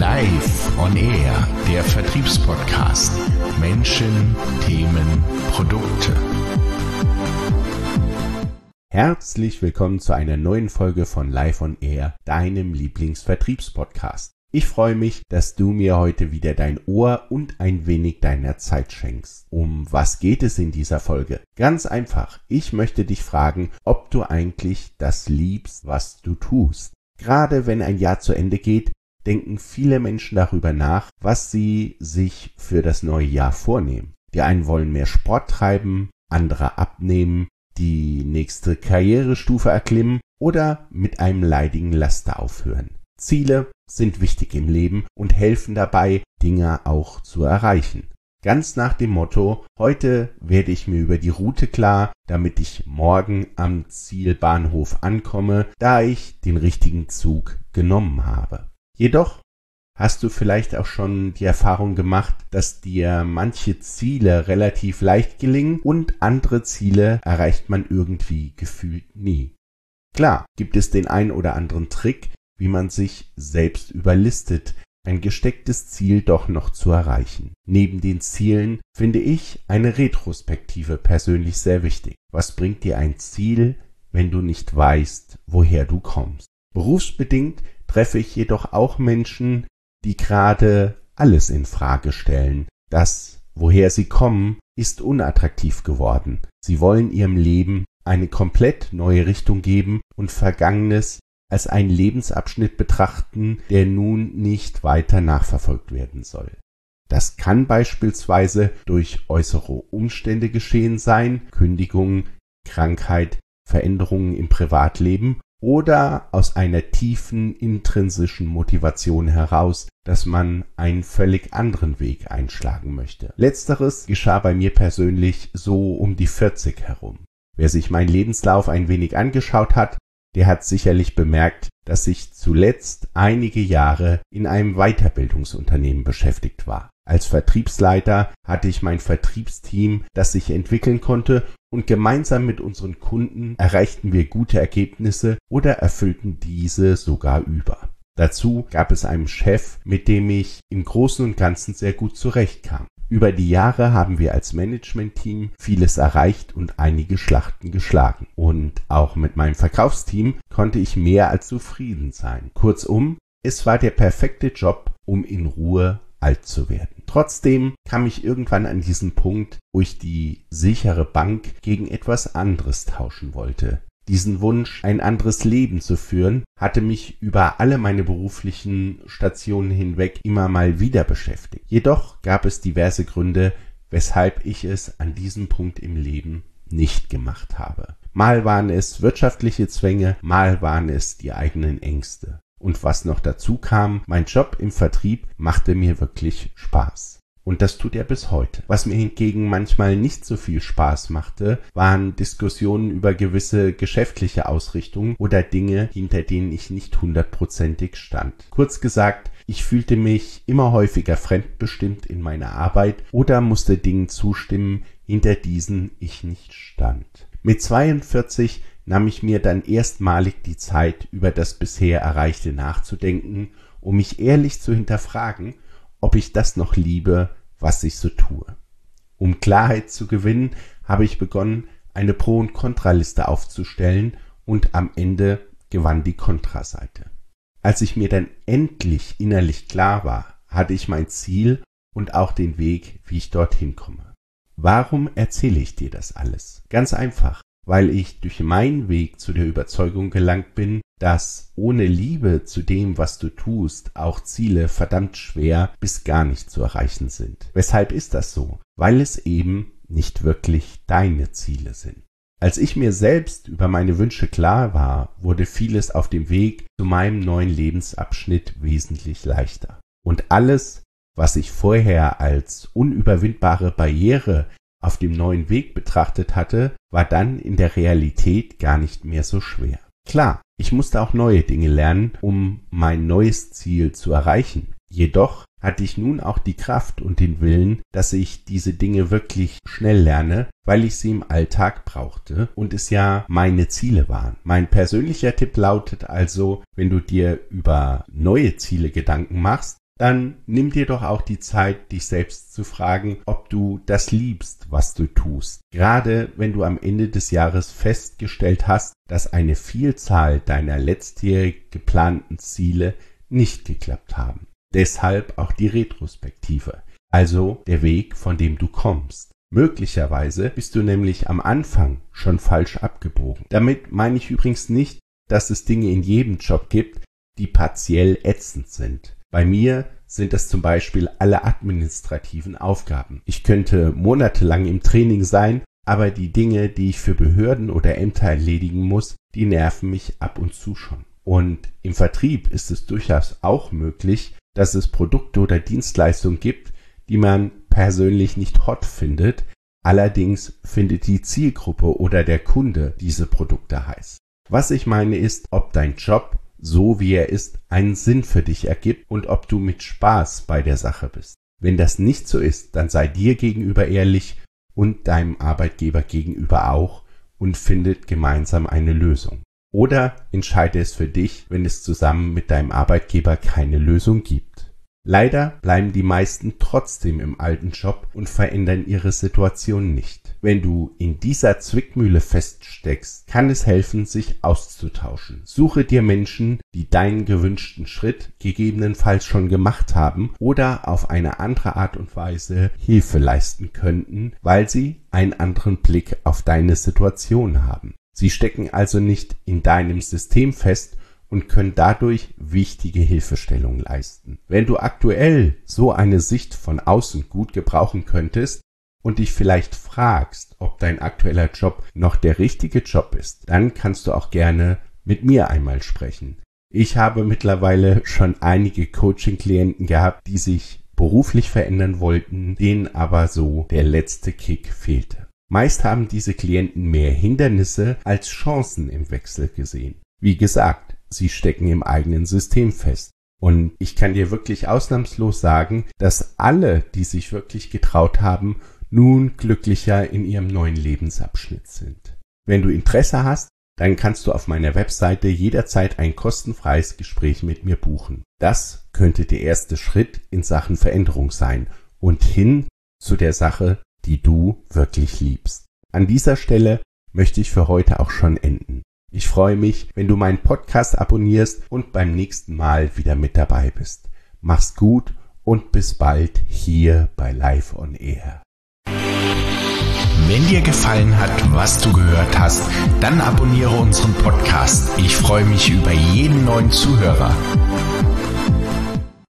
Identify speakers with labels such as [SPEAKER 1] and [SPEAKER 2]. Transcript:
[SPEAKER 1] Live on Air, der Vertriebspodcast. Menschen, Themen, Produkte.
[SPEAKER 2] Herzlich willkommen zu einer neuen Folge von Live on Air, deinem Lieblingsvertriebspodcast. Ich freue mich, dass du mir heute wieder dein Ohr und ein wenig deiner Zeit schenkst. Um was geht es in dieser Folge? Ganz einfach. Ich möchte dich fragen, ob du eigentlich das liebst, was du tust. Gerade wenn ein Jahr zu Ende geht, denken viele Menschen darüber nach, was sie sich für das neue Jahr vornehmen. Die einen wollen mehr Sport treiben, andere abnehmen, die nächste Karrierestufe erklimmen oder mit einem leidigen Laster aufhören. Ziele sind wichtig im Leben und helfen dabei, Dinge auch zu erreichen. Ganz nach dem Motto, heute werde ich mir über die Route klar, damit ich morgen am Zielbahnhof ankomme, da ich den richtigen Zug genommen habe. Jedoch hast du vielleicht auch schon die Erfahrung gemacht, dass dir manche Ziele relativ leicht gelingen und andere Ziele erreicht man irgendwie gefühlt nie. Klar gibt es den ein oder anderen Trick, wie man sich selbst überlistet, ein gestecktes Ziel doch noch zu erreichen. Neben den Zielen finde ich eine Retrospektive persönlich sehr wichtig. Was bringt dir ein Ziel, wenn du nicht weißt, woher du kommst? Berufsbedingt treffe ich jedoch auch Menschen, die gerade alles in Frage stellen. Das, woher sie kommen, ist unattraktiv geworden. Sie wollen ihrem Leben eine komplett neue Richtung geben und Vergangenes als einen Lebensabschnitt betrachten, der nun nicht weiter nachverfolgt werden soll. Das kann beispielsweise durch äußere Umstände geschehen sein, Kündigung, Krankheit, Veränderungen im Privatleben oder aus einer tiefen intrinsischen Motivation heraus, dass man einen völlig anderen Weg einschlagen möchte. Letzteres geschah bei mir persönlich so um die 40 herum. Wer sich meinen Lebenslauf ein wenig angeschaut hat, der hat sicherlich bemerkt, dass ich zuletzt einige Jahre in einem Weiterbildungsunternehmen beschäftigt war. Als Vertriebsleiter hatte ich mein Vertriebsteam, das sich entwickeln konnte, und gemeinsam mit unseren Kunden erreichten wir gute Ergebnisse oder erfüllten diese sogar über. Dazu gab es einen Chef, mit dem ich im Großen und Ganzen sehr gut zurechtkam. Über die Jahre haben wir als Managementteam vieles erreicht und einige Schlachten geschlagen. Und auch mit meinem Verkaufsteam konnte ich mehr als zufrieden sein. Kurzum, es war der perfekte Job, um in Ruhe alt zu werden. Trotzdem kam ich irgendwann an diesen Punkt, wo ich die sichere Bank gegen etwas anderes tauschen wollte. Diesen Wunsch, ein anderes Leben zu führen, hatte mich über alle meine beruflichen Stationen hinweg immer mal wieder beschäftigt. Jedoch gab es diverse Gründe, weshalb ich es an diesem Punkt im Leben nicht gemacht habe. Mal waren es wirtschaftliche Zwänge, mal waren es die eigenen Ängste. Und was noch dazu kam, mein Job im Vertrieb machte mir wirklich Spaß. Und das tut er bis heute. Was mir hingegen manchmal nicht so viel Spaß machte, waren Diskussionen über gewisse geschäftliche Ausrichtungen oder Dinge, hinter denen ich nicht hundertprozentig stand. Kurz gesagt, ich fühlte mich immer häufiger fremdbestimmt in meiner Arbeit oder musste Dingen zustimmen, hinter diesen ich nicht stand. Mit 42 nahm ich mir dann erstmalig die Zeit, über das bisher Erreichte nachzudenken, um mich ehrlich zu hinterfragen, ob ich das noch liebe, was ich so tue. Um Klarheit zu gewinnen, habe ich begonnen, eine Pro- und Kontraliste aufzustellen und am Ende gewann die Kontraseite. Als ich mir dann endlich innerlich klar war, hatte ich mein Ziel und auch den Weg, wie ich dorthin komme. Warum erzähle ich dir das alles? Ganz einfach, weil ich durch meinen Weg zu der Überzeugung gelangt bin, dass ohne Liebe zu dem, was du tust, auch Ziele verdammt schwer bis gar nicht zu erreichen sind. Weshalb ist das so? Weil es eben nicht wirklich deine Ziele sind. Als ich mir selbst über meine Wünsche klar war, wurde vieles auf dem Weg zu meinem neuen Lebensabschnitt wesentlich leichter. Und alles, was ich vorher als unüberwindbare Barriere auf dem neuen Weg betrachtet hatte, war dann in der Realität gar nicht mehr so schwer. Klar, ich musste auch neue Dinge lernen, um mein neues Ziel zu erreichen. Jedoch hatte ich nun auch die Kraft und den Willen, dass ich diese Dinge wirklich schnell lerne, weil ich sie im Alltag brauchte und es ja meine Ziele waren. Mein persönlicher Tipp lautet also, wenn du dir über neue Ziele Gedanken machst, dann nimm dir doch auch die Zeit, dich selbst zu fragen, ob du das liebst, was du tust. Gerade wenn du am Ende des Jahres festgestellt hast, dass eine Vielzahl deiner letztjährig geplanten Ziele nicht geklappt haben. Deshalb auch die Retrospektive, also der Weg, von dem du kommst. Möglicherweise bist du nämlich am Anfang schon falsch abgebogen. Damit meine ich übrigens nicht, dass es Dinge in jedem Job gibt, die partiell ätzend sind. Bei mir sind es zum Beispiel alle administrativen Aufgaben. Ich könnte monatelang im Training sein, aber die Dinge, die ich für Behörden oder Ämter erledigen muss, die nerven mich ab und zu schon. Und im Vertrieb ist es durchaus auch möglich, dass es Produkte oder Dienstleistungen gibt, die man persönlich nicht hot findet, allerdings findet die Zielgruppe oder der Kunde diese Produkte heiß. Was ich meine ist, ob dein Job so wie er ist, einen Sinn für dich ergibt und ob du mit Spaß bei der Sache bist. Wenn das nicht so ist, dann sei dir gegenüber ehrlich und deinem Arbeitgeber gegenüber auch und findet gemeinsam eine Lösung. Oder entscheide es für dich, wenn es zusammen mit deinem Arbeitgeber keine Lösung gibt. Leider bleiben die meisten trotzdem im alten Job und verändern ihre Situation nicht. Wenn du in dieser Zwickmühle feststeckst, kann es helfen, sich auszutauschen. Suche dir Menschen, die deinen gewünschten Schritt gegebenenfalls schon gemacht haben oder auf eine andere Art und Weise Hilfe leisten könnten, weil sie einen anderen Blick auf deine Situation haben. Sie stecken also nicht in deinem System fest und können dadurch wichtige Hilfestellung leisten. Wenn du aktuell so eine Sicht von außen gut gebrauchen könntest und dich vielleicht fragst, ob dein aktueller Job noch der richtige Job ist, dann kannst du auch gerne mit mir einmal sprechen. Ich habe mittlerweile schon einige Coaching-Klienten gehabt, die sich beruflich verändern wollten, denen aber so der letzte Kick fehlte. Meist haben diese Klienten mehr Hindernisse als Chancen im Wechsel gesehen. Wie gesagt, sie stecken im eigenen System fest. Und ich kann dir wirklich ausnahmslos sagen, dass alle, die sich wirklich getraut haben, nun glücklicher in ihrem neuen Lebensabschnitt sind. Wenn du Interesse hast, dann kannst du auf meiner Webseite jederzeit ein kostenfreies Gespräch mit mir buchen. Das könnte der erste Schritt in Sachen Veränderung sein und hin zu der Sache, die du wirklich liebst. An dieser Stelle möchte ich für heute auch schon enden. Ich freue mich, wenn du meinen Podcast abonnierst und beim nächsten Mal wieder mit dabei bist. Mach's gut und bis bald hier bei Live on Air.
[SPEAKER 1] Wenn dir gefallen hat, was du gehört hast, dann abonniere unseren Podcast. Ich freue mich über jeden neuen Zuhörer.